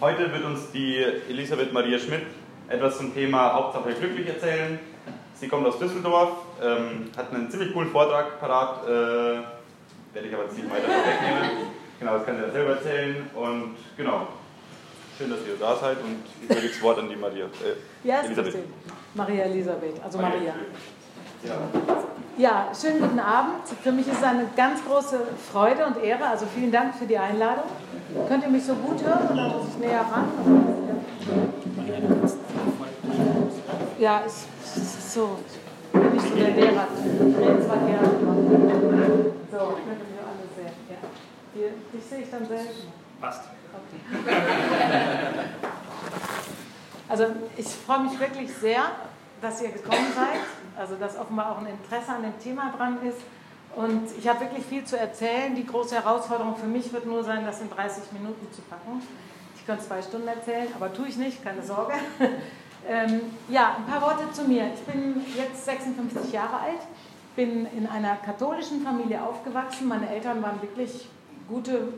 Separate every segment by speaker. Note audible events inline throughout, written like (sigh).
Speaker 1: heute wird uns die Elisabeth Maria Schmidt etwas zum Thema Hauptsache glücklich erzählen. Sie kommt aus Düsseldorf, ähm, hat einen ziemlich coolen Vortrag parat, äh, werde ich aber jetzt nicht weiter vorwegnehmen. Genau, das kann sie ja selber erzählen und genau. Schön, dass ihr da seid und ich gebe das Wort an die Maria. Äh,
Speaker 2: ja, Elisabeth. Maria Elisabeth, also Maria. Maria.
Speaker 1: Ja.
Speaker 2: schönen guten Abend. Für mich ist es eine ganz große Freude und Ehre. Also vielen Dank für die Einladung. Könnt ihr mich so gut hören oder muss ich näher ran? Ja, es ist so. Ich bin nicht so der Lehrer. Ich rede zwar gerne. So, könnt ihr mich alle sehen. Ja. Dich sehe ich dann selten.
Speaker 1: Passt.
Speaker 2: Okay. Also ich freue mich wirklich sehr, dass ihr gekommen seid, also dass offenbar auch ein Interesse an dem Thema dran ist. Und ich habe wirklich viel zu erzählen. Die große Herausforderung für mich wird nur sein, das in 30 Minuten zu packen. Ich könnte zwei Stunden erzählen, aber tue ich nicht, keine Sorge. (laughs) ähm, ja, ein paar Worte zu mir. Ich bin jetzt 56 Jahre alt, bin in einer katholischen Familie aufgewachsen. Meine Eltern waren wirklich gute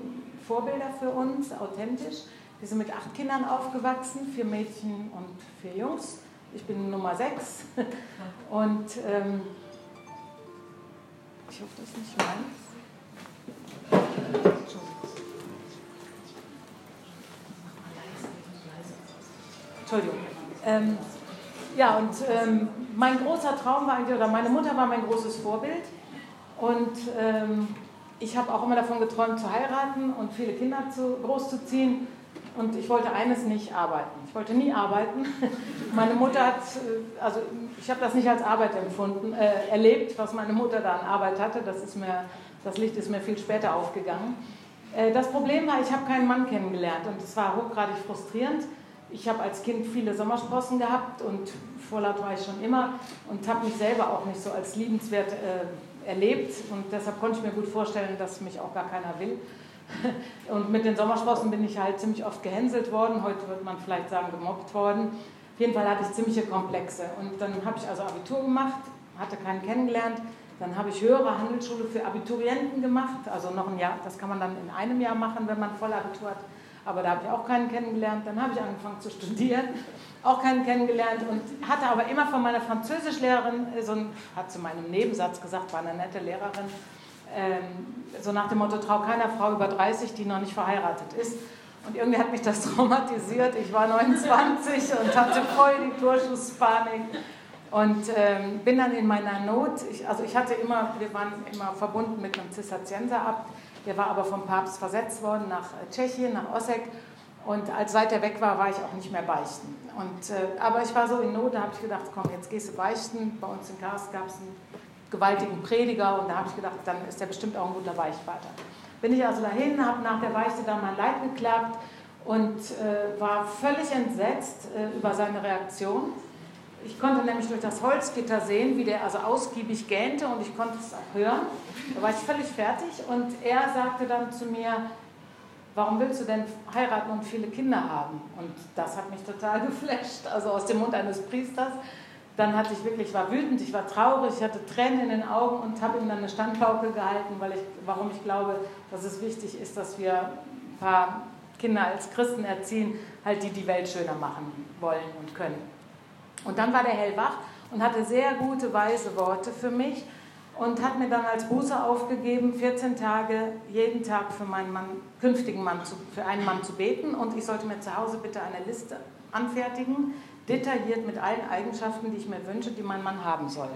Speaker 2: Vorbilder für uns, authentisch. Wir sind mit acht Kindern aufgewachsen, vier Mädchen und vier Jungs. Ich bin Nummer sechs. (laughs) Und ähm, ich hoffe, das ist nicht meins. Entschuldigung. Ähm, ja, und ähm, mein großer Traum war eigentlich, oder meine Mutter war mein großes Vorbild. Und ähm, ich habe auch immer davon geträumt, zu heiraten und viele Kinder zu, großzuziehen. Und ich wollte eines nicht arbeiten. Ich wollte nie arbeiten. (laughs) Meine Mutter hat, äh, also ich habe das nicht als Arbeit empfunden, äh, erlebt, was meine Mutter da an Arbeit hatte. Das, ist mir, das Licht ist mir viel später aufgegangen. Äh, das Problem war, ich habe keinen Mann kennengelernt und es war hochgradig frustrierend. Ich habe als Kind viele Sommersprossen gehabt und vorlaut war ich schon immer und habe mich selber auch nicht so als liebenswert äh, erlebt und deshalb konnte ich mir gut vorstellen, dass mich auch gar keiner will. (laughs) Und mit den Sommersprossen bin ich halt ziemlich oft gehänselt worden. Heute wird man vielleicht sagen, gemobbt worden. Auf jeden Fall hatte ich ziemliche Komplexe. Und dann habe ich also Abitur gemacht, hatte keinen kennengelernt. Dann habe ich höhere Handelsschule für Abiturienten gemacht, also noch ein Jahr. Das kann man dann in einem Jahr machen, wenn man Vollabitur hat. Aber da habe ich auch keinen kennengelernt. Dann habe ich angefangen zu studieren, (laughs) auch keinen kennengelernt und hatte aber immer von meiner Französischlehrerin so ein, hat zu meinem Nebensatz gesagt, war eine nette Lehrerin, so nach dem Motto, trau keiner Frau über 30, die noch nicht verheiratet ist. Und irgendwie hat mich das (laughs) traumatisiert. Ich war 29 und hatte voll die Torschusspanik und ähm, bin dann in meiner Not, ich, also ich hatte immer, wir waren immer verbunden mit einem Zisterzienserabt, der war aber vom Papst versetzt worden nach Tschechien, nach Osek. Und als seit er weg war, war ich auch nicht mehr beichten. Und, äh, aber ich war so in Not, da habe ich gedacht, komm, jetzt gehst du beichten. Bei uns in Karst gab es einen gewaltigen Prediger und da habe ich gedacht, dann ist er bestimmt auch ein guter Beichtvater. Bin ich also dahin, habe nach der Beichte dann mein Leid geklagt und äh, war völlig entsetzt äh, über seine Reaktion. Ich konnte nämlich durch das Holzgitter sehen, wie der also ausgiebig gähnte und ich konnte es auch hören. Da war ich völlig fertig und er sagte dann zu mir, warum willst du denn heiraten und viele Kinder haben? Und das hat mich total (laughs) geflasht, also aus dem Mund eines Priesters dann hatte ich wirklich, ich war wütend, ich war traurig, ich hatte Tränen in den Augen und habe ihm dann eine Standpauke gehalten, weil ich, warum ich glaube, dass es wichtig ist, dass wir ein paar Kinder als Christen erziehen, halt die die Welt schöner machen wollen und können. Und dann war der hellwach und hatte sehr gute, weise Worte für mich und hat mir dann als Buße aufgegeben, 14 Tage jeden Tag für meinen Mann, künftigen Mann, zu, für einen Mann zu beten und ich sollte mir zu Hause bitte eine Liste anfertigen, detailliert mit allen Eigenschaften, die ich mir wünsche, die mein Mann haben soll.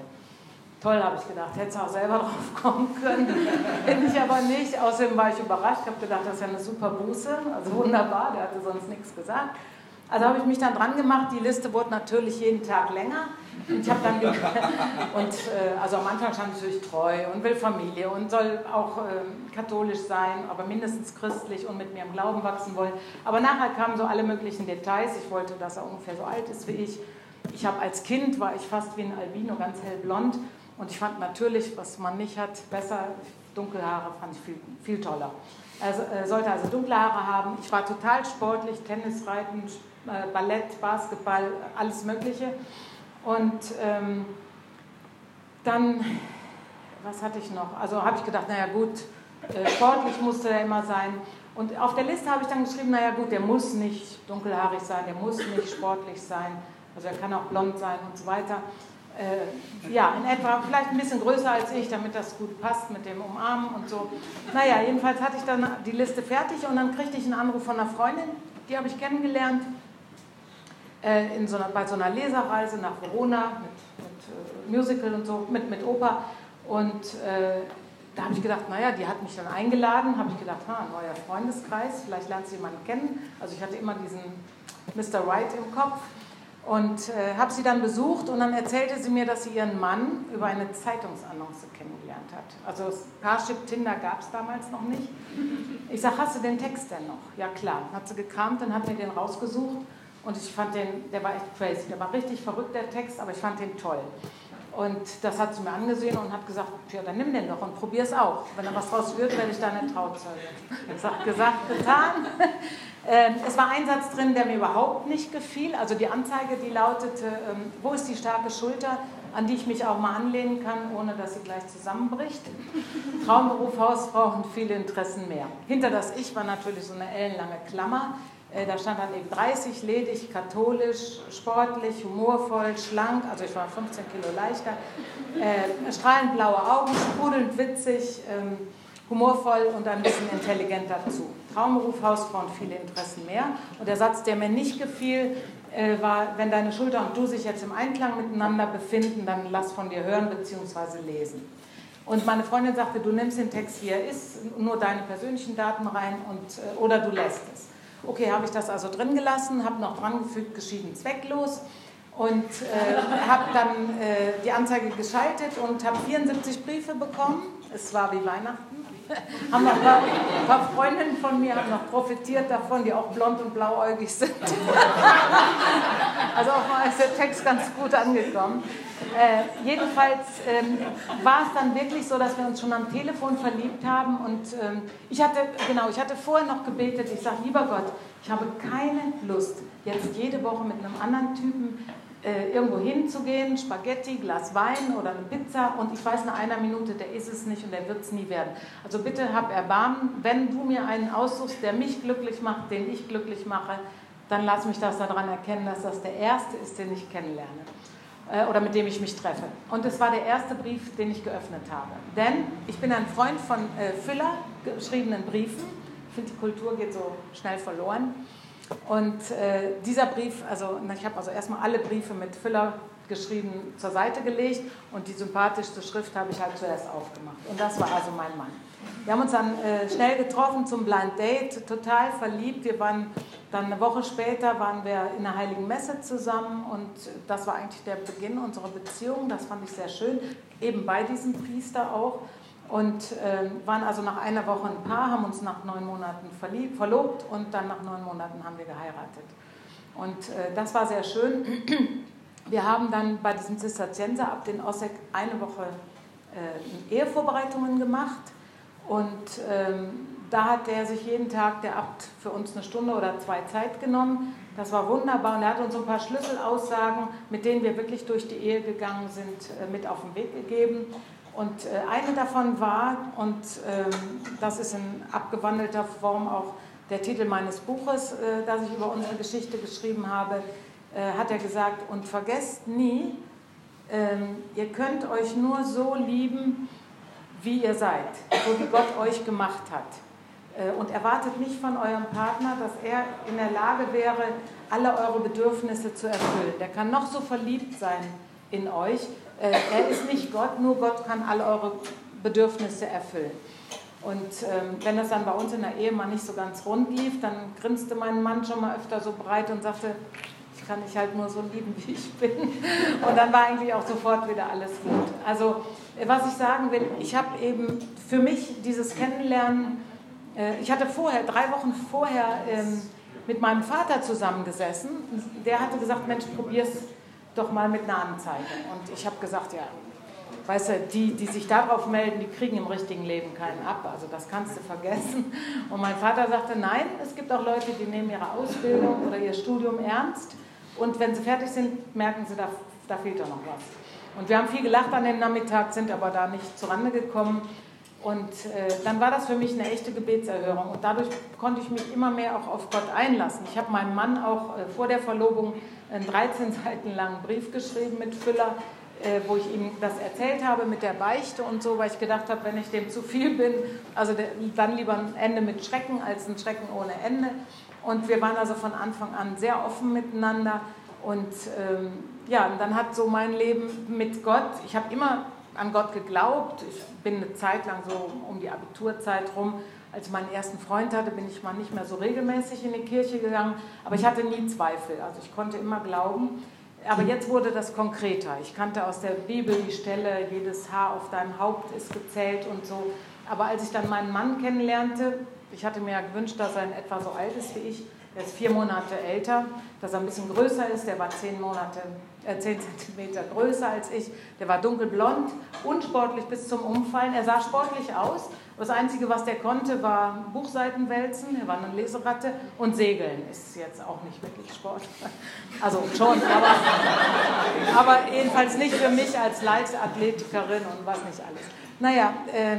Speaker 2: Toll, habe ich gedacht, hätte auch selber (laughs) drauf kommen können. Bin ich aber nicht. Außerdem war ich überrascht, habe gedacht, das ist ja eine super Buße, also wunderbar, der hatte sonst nichts gesagt. Also habe ich mich dann dran gemacht, die Liste wurde natürlich jeden Tag länger. Ich habe dann (laughs) und äh, also am Anfang stand natürlich treu und will Familie und soll auch äh, katholisch sein, aber mindestens christlich und mit mir im Glauben wachsen wollen. Aber nachher kamen so alle möglichen Details. Ich wollte, dass er ungefähr so alt ist wie ich. Ich habe als Kind war ich fast wie ein Albino, ganz hellblond. Und ich fand natürlich, was man nicht hat, besser. Dunkle Haare fand ich viel, viel toller. Er also, äh, sollte also dunkle Haare haben. Ich war total sportlich, Tennis, Reiten, äh, Ballett, Basketball, alles Mögliche. Und ähm, dann, was hatte ich noch? Also habe ich gedacht, naja gut, äh, sportlich musste er immer sein. Und auf der Liste habe ich dann geschrieben, naja gut, der muss nicht dunkelhaarig sein, der muss nicht sportlich sein, also er kann auch blond sein und so weiter. Äh, ja, in etwa vielleicht ein bisschen größer als ich, damit das gut passt mit dem Umarmen und so. Naja, jedenfalls hatte ich dann die Liste fertig und dann kriegte ich einen Anruf von einer Freundin, die habe ich kennengelernt äh, in so einer, bei so einer Leserreise nach Verona mit, mit äh, Musical und so, mit, mit Oper. Und äh, da habe ich gedacht, naja, die hat mich dann eingeladen, habe ich gedacht, ha, neuer Freundeskreis, vielleicht lernt sie jemanden kennen. Also ich hatte immer diesen Mr. Wright im Kopf und äh, habe sie dann besucht und dann erzählte sie mir, dass sie ihren Mann über eine Zeitungsannonce kennengelernt hat. Also Parship Tinder gab es damals noch nicht. Ich sage, hast du den Text denn noch? Ja klar. Hat sie gekramt und hat mir den rausgesucht und ich fand den, der war echt crazy. Der war richtig verrückt, der Text, aber ich fand den toll. Und das hat sie mir angesehen und hat gesagt, ja, dann nimm den doch und probier es auch. Wenn da was draus wird, werde ich deine Trauzeuge. Gesagt, gesagt, getan. Ähm, es war ein Satz drin, der mir überhaupt nicht gefiel. Also die Anzeige, die lautete, ähm, wo ist die starke Schulter, an die ich mich auch mal anlehnen kann, ohne dass sie gleich zusammenbricht. (laughs) Traumberuf, Hausfrau und viele Interessen mehr. Hinter das Ich war natürlich so eine ellenlange Klammer. Äh, da stand dann eben 30, ledig, katholisch, sportlich, humorvoll, schlank, also ich war 15 Kilo leichter, äh, strahlend blaue Augen, sprudelnd witzig, ähm, humorvoll und ein bisschen intelligent dazu. Traumberuf, Hausfrau und viele Interessen mehr. Und der Satz, der mir nicht gefiel, äh, war, wenn deine Schulter und du sich jetzt im Einklang miteinander befinden, dann lass von dir hören bzw. lesen. Und meine Freundin sagte, du nimmst den Text, wie er ist, nur deine persönlichen Daten rein und, äh, oder du lässt es. Okay, habe ich das also drin gelassen, habe noch dran gefügt, geschieden zwecklos und äh, habe dann äh, die Anzeige geschaltet und habe 74 Briefe bekommen. Es war wie Weihnachten. (laughs) haben noch ein paar, ein paar, Freundinnen von mir haben noch profitiert davon, die auch blond und blauäugig sind. (laughs) also auch ist der Text ganz gut angekommen. Äh, jedenfalls ähm, war es dann wirklich so, dass wir uns schon am Telefon verliebt haben und ähm, ich hatte, genau, ich hatte vorher noch gebetet, ich sage, lieber Gott, ich habe keine Lust, jetzt jede Woche mit einem anderen Typen äh, irgendwo hinzugehen, Spaghetti, Glas Wein oder eine Pizza und ich weiß nach einer Minute, der ist es nicht und der wird es nie werden. Also bitte hab Erbarmen, wenn du mir einen aussuchst, der mich glücklich macht, den ich glücklich mache, dann lass mich das daran erkennen, dass das der erste ist, den ich kennenlerne äh, oder mit dem ich mich treffe. Und es war der erste Brief, den ich geöffnet habe. Denn ich bin ein Freund von äh, Füller geschriebenen Briefen. Ich finde, die Kultur geht so schnell verloren. Und äh, dieser Brief, also ich habe also erstmal alle Briefe mit Füller geschrieben zur Seite gelegt und die sympathischste Schrift habe ich halt zuerst aufgemacht. Und das war also mein Mann. Wir haben uns dann äh, schnell getroffen zum Blind Date, total verliebt. Wir waren dann eine Woche später waren wir in der Heiligen Messe zusammen und das war eigentlich der Beginn unserer Beziehung. Das fand ich sehr schön, eben bei diesem Priester auch. Und äh, waren also nach einer Woche ein Paar, haben uns nach neun Monaten verliebt, verlobt und dann nach neun Monaten haben wir geheiratet. Und äh, das war sehr schön. Wir haben dann bei diesem Zisterzienser ab den Ossek eine Woche äh, Ehevorbereitungen gemacht. Und ähm, da hat er sich jeden Tag, der Abt, für uns eine Stunde oder zwei Zeit genommen. Das war wunderbar und er hat uns ein paar Schlüsselaussagen, mit denen wir wirklich durch die Ehe gegangen sind, äh, mit auf den Weg gegeben. Und äh, eine davon war, und ähm, das ist in abgewandelter Form auch der Titel meines Buches, äh, das ich über unsere Geschichte geschrieben habe, äh, hat er gesagt, und vergesst nie, ähm, ihr könnt euch nur so lieben, wie ihr seid, so wie Gott euch gemacht hat. Und erwartet nicht von eurem Partner, dass er in der Lage wäre, alle eure Bedürfnisse zu erfüllen. Der kann noch so verliebt sein in euch, äh, er ist nicht Gott, nur Gott kann all eure Bedürfnisse erfüllen. Und ähm, wenn das dann bei uns in der Ehe mal nicht so ganz rund lief, dann grinste mein Mann schon mal öfter so breit und sagte, ich kann dich halt nur so lieben, wie ich bin. (laughs) Und dann war eigentlich auch sofort wieder alles gut. Also äh, was ich sagen will, ich habe eben für mich dieses Kennenlernen, äh, ich hatte vorher, drei Wochen vorher ähm, mit meinem Vater zusammengesessen. Der hatte gesagt, Mensch, probier's doch mal mit einer Anzeige. Und ich habe gesagt, ja, weißt du, die, die sich darauf melden, die kriegen im richtigen Leben keinen ab. Also das kannst du vergessen. Und mein Vater sagte, nein, es gibt auch Leute, die nehmen ihre Ausbildung oder ihr Studium ernst. Und wenn sie fertig sind, merken sie, da, da fehlt doch noch was. Und wir haben viel gelacht an dem Nachmittag, sind aber da nicht zurande gekommen. Und äh, dann war das für mich eine echte Gebetserhörung. Und dadurch konnte ich mich immer mehr auch auf Gott einlassen. Ich habe meinem Mann auch äh, vor der Verlobung einen 13 Seiten langen Brief geschrieben mit Füller, äh, wo ich ihm das erzählt habe mit der Beichte und so, weil ich gedacht habe, wenn ich dem zu viel bin, also dann lieber ein Ende mit Schrecken als ein Schrecken ohne Ende. Und wir waren also von Anfang an sehr offen miteinander. Und ähm, ja, und dann hat so mein Leben mit Gott, ich habe immer an Gott geglaubt. Ich bin eine Zeit lang so um die Abiturzeit rum, als ich meinen ersten Freund hatte, bin ich mal nicht mehr so regelmäßig in die Kirche gegangen, aber ich hatte nie Zweifel, also ich konnte immer glauben. Aber jetzt wurde das konkreter. Ich kannte aus der Bibel die Stelle, jedes Haar auf deinem Haupt ist gezählt und so. Aber als ich dann meinen Mann kennenlernte, ich hatte mir ja gewünscht, dass er in etwa so alt ist wie ich, er ist vier Monate älter, dass er ein bisschen größer ist. Der war zehn Monate, äh, zehn Zentimeter größer als ich. Der war dunkelblond, unsportlich bis zum Umfallen. Er sah sportlich aus. Das Einzige, was der konnte, war Buchseiten wälzen. Er war eine Leseratte und segeln. Ist jetzt auch nicht wirklich Sport. Also schon, aber, aber jedenfalls nicht für mich als Leichtathletikerin und was nicht alles. Naja, äh,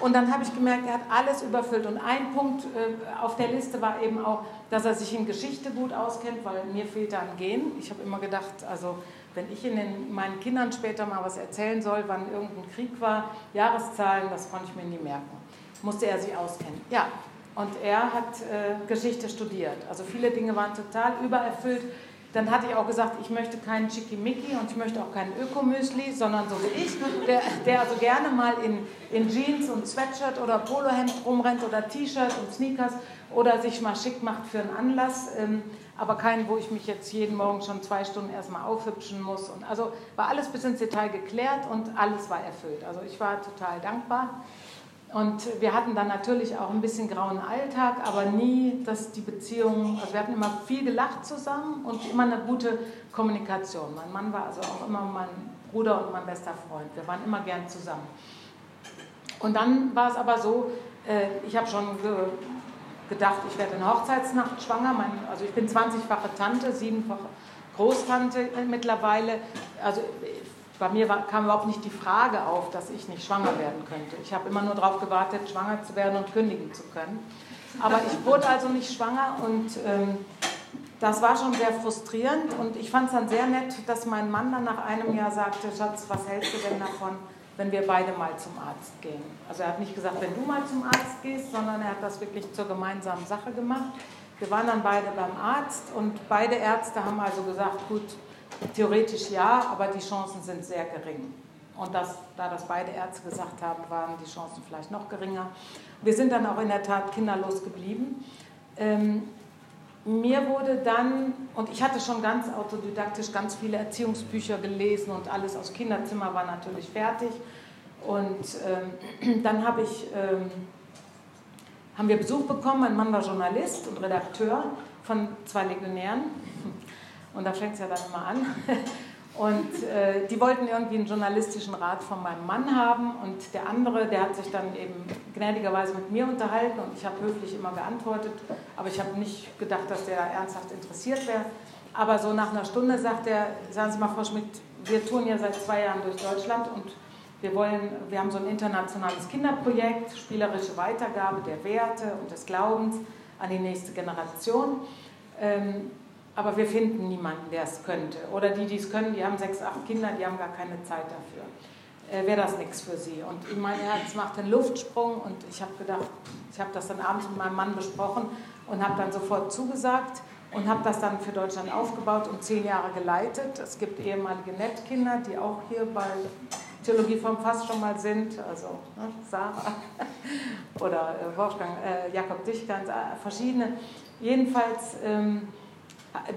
Speaker 2: und dann habe ich gemerkt, er hat alles überfüllt. Und ein Punkt äh, auf der Liste war eben auch, dass er sich in Geschichte gut auskennt, weil mir fehlt ein Gen. Ich habe immer gedacht, also wenn ich den, meinen Kindern später mal was erzählen soll, wann irgendein Krieg war, Jahreszahlen, das konnte ich mir nie merken. Musste er sich auskennen. Ja, und er hat äh, Geschichte studiert. Also viele Dinge waren total übererfüllt. Dann hatte ich auch gesagt, ich möchte keinen Chickimicki und ich möchte auch keinen Ökomüsli, sondern so wie ich, der, der also gerne mal in, in Jeans und Sweatshirt oder Polohemd rumrennt oder T-Shirt und Sneakers oder sich mal schick macht für einen Anlass, ähm, aber keinen, wo ich mich jetzt jeden Morgen schon zwei Stunden erstmal aufhübschen muss. Und also war alles bis ins Detail geklärt und alles war erfüllt. Also ich war total dankbar. Und wir hatten dann natürlich auch ein bisschen grauen Alltag, aber nie, dass die Beziehung, also wir hatten immer viel gelacht zusammen und immer eine gute Kommunikation. Mein Mann war also auch immer mein Bruder und mein bester Freund. Wir waren immer gern zusammen. Und dann war es aber so, äh, ich habe schon gedacht, ich werde in Hochzeitsnacht schwanger. also ich bin 20-fache Tante, siebenfache Großtante mittlerweile. Also bei mir war, kam überhaupt nicht die Frage auf, dass ich nicht schwanger werden könnte. Ich habe immer nur darauf gewartet, schwanger zu werden und kündigen zu können. Aber ich wurde also nicht schwanger und ähm, das war schon sehr frustrierend. Und ich fand es dann sehr nett, dass mein Mann dann nach einem Jahr sagte, Schatz, was hältst du denn davon, wenn wir beide mal zum Arzt gehen? Also er hat nicht gesagt, wenn du mal zum Arzt gehst, sondern er hat das wirklich zur gemeinsamen Sache gemacht. Wir waren dann beide beim Arzt und beide Ärzte haben also gesagt, gut, Theoretisch ja, aber die Chancen sind sehr gering. Und das, da das beide Ärzte gesagt haben, waren die Chancen vielleicht noch geringer. Wir sind dann auch in der Tat kinderlos geblieben. Ähm, mir wurde dann, und ich hatte schon ganz autodidaktisch ganz viele Erziehungsbücher gelesen und alles aus Kinderzimmer war natürlich fertig. Und ähm, (clears throat) dann habe ich, ähm, haben wir Besuch bekommen. Mein Mann war Journalist und Redakteur von zwei Legionären. (laughs) Und da fängt es ja dann immer an. (laughs) Und äh, die wollten irgendwie einen journalistischen Rat von meinem Mann haben und der andere, der hat sich dann eben gnädigerweise mit mir unterhalten und ich habe höflich immer geantwortet, aber ich habe nicht gedacht, dass der ernsthaft interessiert wäre. Aber so nach einer Stunde sagt er, sagen Sie mal, Frau Schmidt, wir touren ja seit zwei Jahren durch Deutschland und wir wollen, wir haben so ein internationales Kinderprojekt, spielerische Weitergabe der Werte und des Glaubens an die nächste Generation. Ähm, aber wir finden niemanden, der es könnte. Oder die, die es können, die haben sechs, acht Kinder, die haben gar keine Zeit dafür. Äh, Wäre das nichts für sie? Und mein Herz macht einen Luftsprung und ich habe gedacht, ich habe das dann abends mit meinem Mann besprochen und habe dann sofort zugesagt und habe das dann für Deutschland aufgebaut und zehn Jahre geleitet. Es gibt ehemalige Nettkinder, die auch hier bei Theologie vom Fass schon mal sind, also ne, Sarah (laughs) oder äh, Wolfgang, äh, Jakob Dichter, äh, verschiedene. Jedenfalls ähm,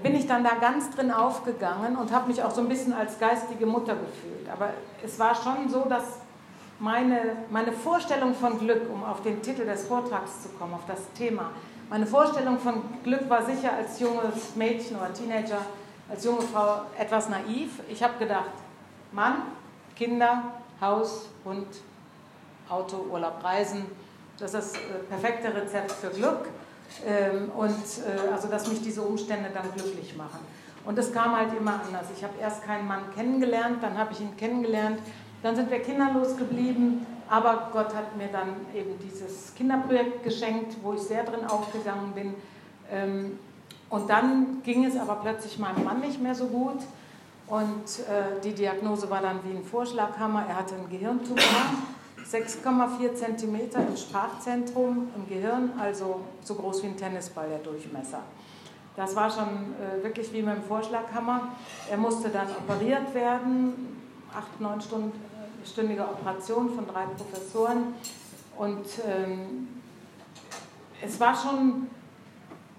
Speaker 2: bin ich dann da ganz drin aufgegangen und habe mich auch so ein bisschen als geistige Mutter gefühlt. Aber es war schon so, dass meine, meine Vorstellung von Glück, um auf den Titel des Vortrags zu kommen, auf das Thema, meine Vorstellung von Glück war sicher als junges Mädchen oder Teenager, als junge Frau etwas naiv. Ich habe gedacht, Mann, Kinder, Haus, Hund, Auto, Urlaub, Reisen, das ist das äh, perfekte Rezept für Glück. Ähm, und äh, also, dass mich diese Umstände dann glücklich machen. Und es kam halt immer anders. Ich habe erst keinen Mann kennengelernt, dann habe ich ihn kennengelernt, dann sind wir kinderlos geblieben Aber Gott hat mir dann eben dieses Kinderprojekt geschenkt, wo ich sehr drin aufgegangen bin. Ähm, und dann ging es aber plötzlich meinem Mann nicht mehr so gut. Und äh, die Diagnose war dann wie ein Vorschlaghammer. Er hatte ein Gehirntumor, 6,4 cm im Sprachzentrum im Gehirn, also so groß wie ein Tennisball der Durchmesser. Das war schon äh, wirklich wie mit dem Vorschlaghammer. Er musste dann operiert werden, acht, neun Stunden, äh, Operation von drei Professoren. Und ähm, es war schon,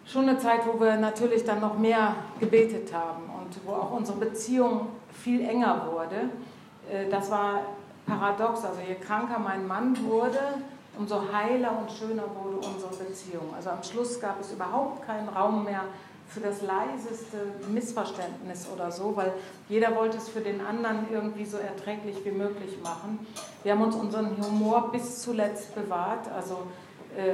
Speaker 2: schon eine Zeit, wo wir natürlich dann noch mehr gebetet haben und wo auch unsere Beziehung viel enger wurde. Äh, das war paradox. Also je kranker mein Mann wurde, umso heiler und schöner wurde unsere Beziehung. Also am Schluss gab es überhaupt keinen Raum mehr für das leiseste Missverständnis oder so, weil jeder wollte es für den anderen irgendwie so erträglich wie möglich machen. Wir haben uns unseren Humor bis zuletzt bewahrt, also äh,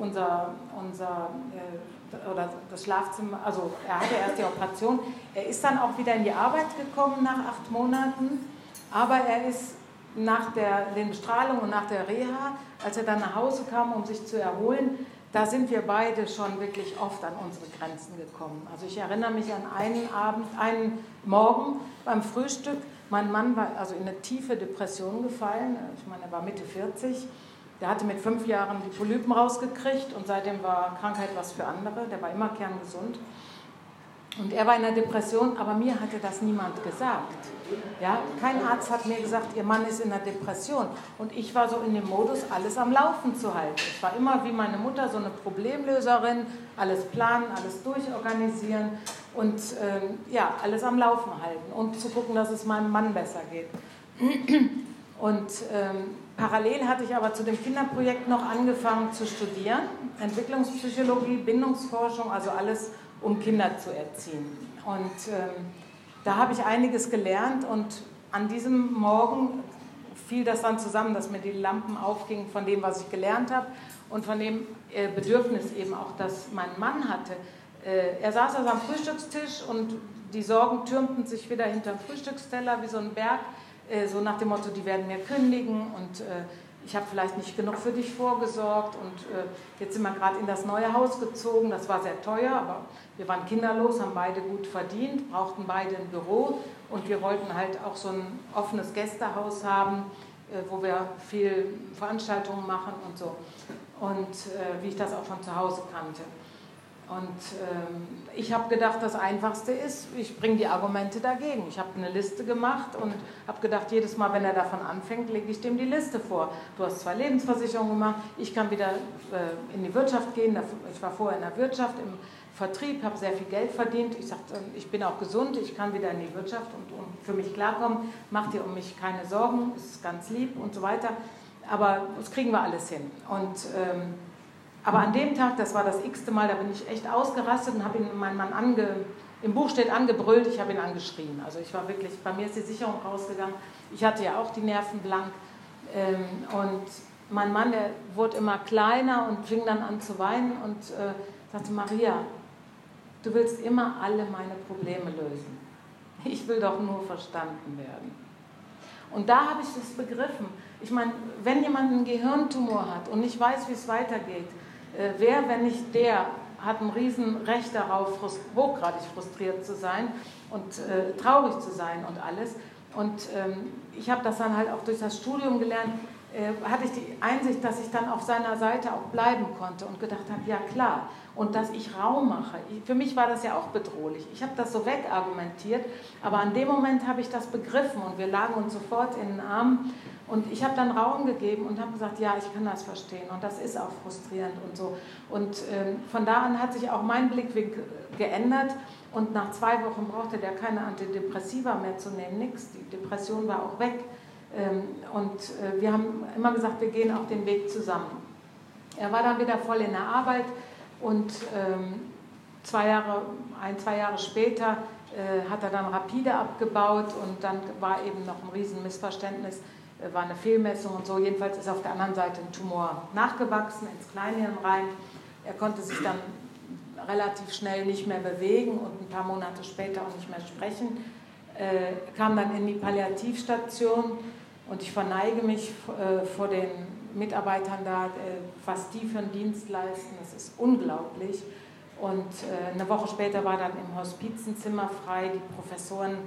Speaker 2: unser, unser äh, oder das Schlafzimmer, also er hatte erst die Operation, er ist dann auch wieder in die Arbeit gekommen nach acht Monaten, aber er ist nach der, den Bestrahlungen und nach der Reha, als er dann nach Hause kam, um sich zu erholen, da sind wir beide schon wirklich oft an unsere Grenzen gekommen. Also ich erinnere mich an einen Abend, einen Morgen beim Frühstück. Mein Mann war also in eine tiefe Depression gefallen. Ich meine, er war Mitte 40. Der hatte mit fünf Jahren die Polypen rausgekriegt und seitdem war Krankheit was für andere. Der war immer kerngesund. Und er war in einer Depression, aber mir hatte das niemand gesagt. Ja, kein Arzt hat mir gesagt, ihr Mann ist in einer Depression. Und ich war so in dem Modus, alles am Laufen zu halten. Ich war immer wie meine Mutter so eine Problemlöserin, alles planen, alles durchorganisieren und äh, ja, alles am Laufen halten und zu gucken, dass es meinem Mann besser geht. Und ähm, parallel hatte ich aber zu dem Kinderprojekt noch angefangen zu studieren, Entwicklungspsychologie, Bindungsforschung, also alles um Kinder zu erziehen. Und ähm, da habe ich einiges gelernt und an diesem Morgen fiel das dann zusammen, dass mir die Lampen aufgingen von dem, was ich gelernt habe und von dem äh, Bedürfnis eben auch, das mein Mann hatte. Äh, er saß also am Frühstückstisch und die Sorgen türmten sich wieder hinterm Frühstücksteller wie so ein Berg, äh, so nach dem Motto, die werden mir kündigen und äh, ich habe vielleicht nicht genug für dich vorgesorgt und äh, jetzt sind wir gerade in das neue Haus gezogen. Das war sehr teuer, aber wir waren kinderlos, haben beide gut verdient, brauchten beide ein Büro und wir wollten halt auch so ein offenes Gästehaus haben, äh, wo wir viel Veranstaltungen machen und so. Und äh, wie ich das auch von zu Hause kannte. Und ähm, ich habe gedacht, das Einfachste ist, ich bringe die Argumente dagegen. Ich habe eine Liste gemacht und habe gedacht, jedes Mal, wenn er davon anfängt, lege ich dem die Liste vor. Du hast zwei Lebensversicherungen gemacht, ich kann wieder äh, in die Wirtschaft gehen. Ich war vorher in der Wirtschaft, im Vertrieb, habe sehr viel Geld verdient. Ich sagte, ich bin auch gesund, ich kann wieder in die Wirtschaft und, und für mich klarkommen. Mach dir um mich keine Sorgen, ist ganz lieb und so weiter. Aber das kriegen wir alles hin. Und... Ähm, aber an dem Tag, das war das x-te Mal, da bin ich echt ausgerastet und habe ihn, meinen Mann ange, im Buch steht angebrüllt, ich habe ihn angeschrien. Also ich war wirklich, bei mir ist die Sicherung rausgegangen. Ich hatte ja auch die Nerven blank. Ähm, und mein Mann, der wurde immer kleiner und fing dann an zu weinen und äh, sagte, Maria, du willst immer alle meine Probleme lösen. Ich will doch nur verstanden werden. Und da habe ich das begriffen. Ich meine, wenn jemand einen Gehirntumor hat und nicht weiß, wie es weitergeht, äh, wer, wenn nicht der, hat ein Riesenrecht darauf, hochgradig frustriert zu sein und äh, traurig zu sein und alles. Und ähm, ich habe das dann halt auch durch das Studium gelernt, äh, hatte ich die Einsicht, dass ich dann auf seiner Seite auch bleiben konnte und gedacht habe, ja klar, und dass ich Raum mache. Für mich war das ja auch bedrohlich. Ich habe das so wegargumentiert, aber an dem Moment habe ich das begriffen und wir lagen uns sofort in den Armen und ich habe dann Raum gegeben und habe gesagt, ja, ich kann das verstehen und das ist auch frustrierend und so. Und ähm, von da an hat sich auch mein Blickwinkel geändert und nach zwei Wochen brauchte der keine Antidepressiva mehr zu nehmen, nichts. Die Depression war auch weg. Ähm, und äh, wir haben immer gesagt, wir gehen auf den Weg zusammen. Er war dann wieder voll in der Arbeit und ähm, zwei Jahre, ein, zwei Jahre später äh, hat er dann rapide abgebaut und dann war eben noch ein Riesenmissverständnis, äh, war eine Fehlmessung und so. Jedenfalls ist auf der anderen Seite ein Tumor nachgewachsen ins Kleinhirn rein. Er konnte sich dann relativ schnell nicht mehr bewegen und ein paar Monate später auch nicht mehr sprechen. Äh, kam dann in die Palliativstation Und ich verneige mich äh, vor den Mitarbeitern da, äh, was die für einen Dienst leisten. Das ist unglaublich. Und äh, eine Woche später war dann im Hospiz ein Zimmer frei. Die Professoren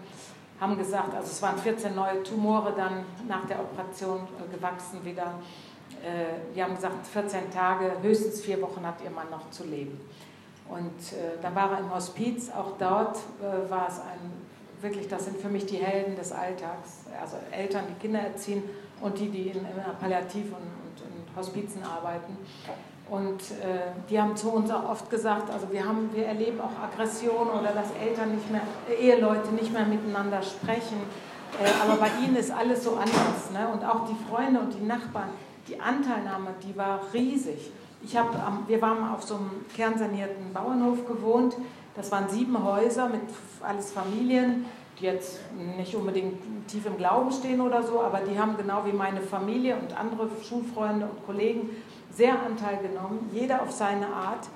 Speaker 2: haben gesagt, also es waren 14 neue Tumore dann nach der Operation gewachsen wieder. Die haben gesagt, 14 Tage, höchstens vier Wochen hat ihr Mann noch zu leben. Und dann war er im Hospiz. Auch dort war es ein wirklich, das sind für mich die Helden des Alltags. Also Eltern, die Kinder erziehen und die, die in, in Palliativ- und, und in Hospizen arbeiten. Und äh, die haben zu uns auch oft gesagt, also wir, haben, wir erleben auch Aggression oder dass Eltern nicht mehr, Eheleute nicht mehr miteinander sprechen. Äh, aber bei ihnen ist alles so anders. Ne? Und auch die Freunde und die Nachbarn, die Anteilnahme, die war riesig. Ich hab, wir waren auf so einem kernsanierten Bauernhof gewohnt. Das waren sieben Häuser mit alles Familien die jetzt nicht unbedingt tief im Glauben stehen oder so, aber die haben genau wie meine Familie und andere Schulfreunde und Kollegen sehr Anteil genommen, jeder auf seine Art.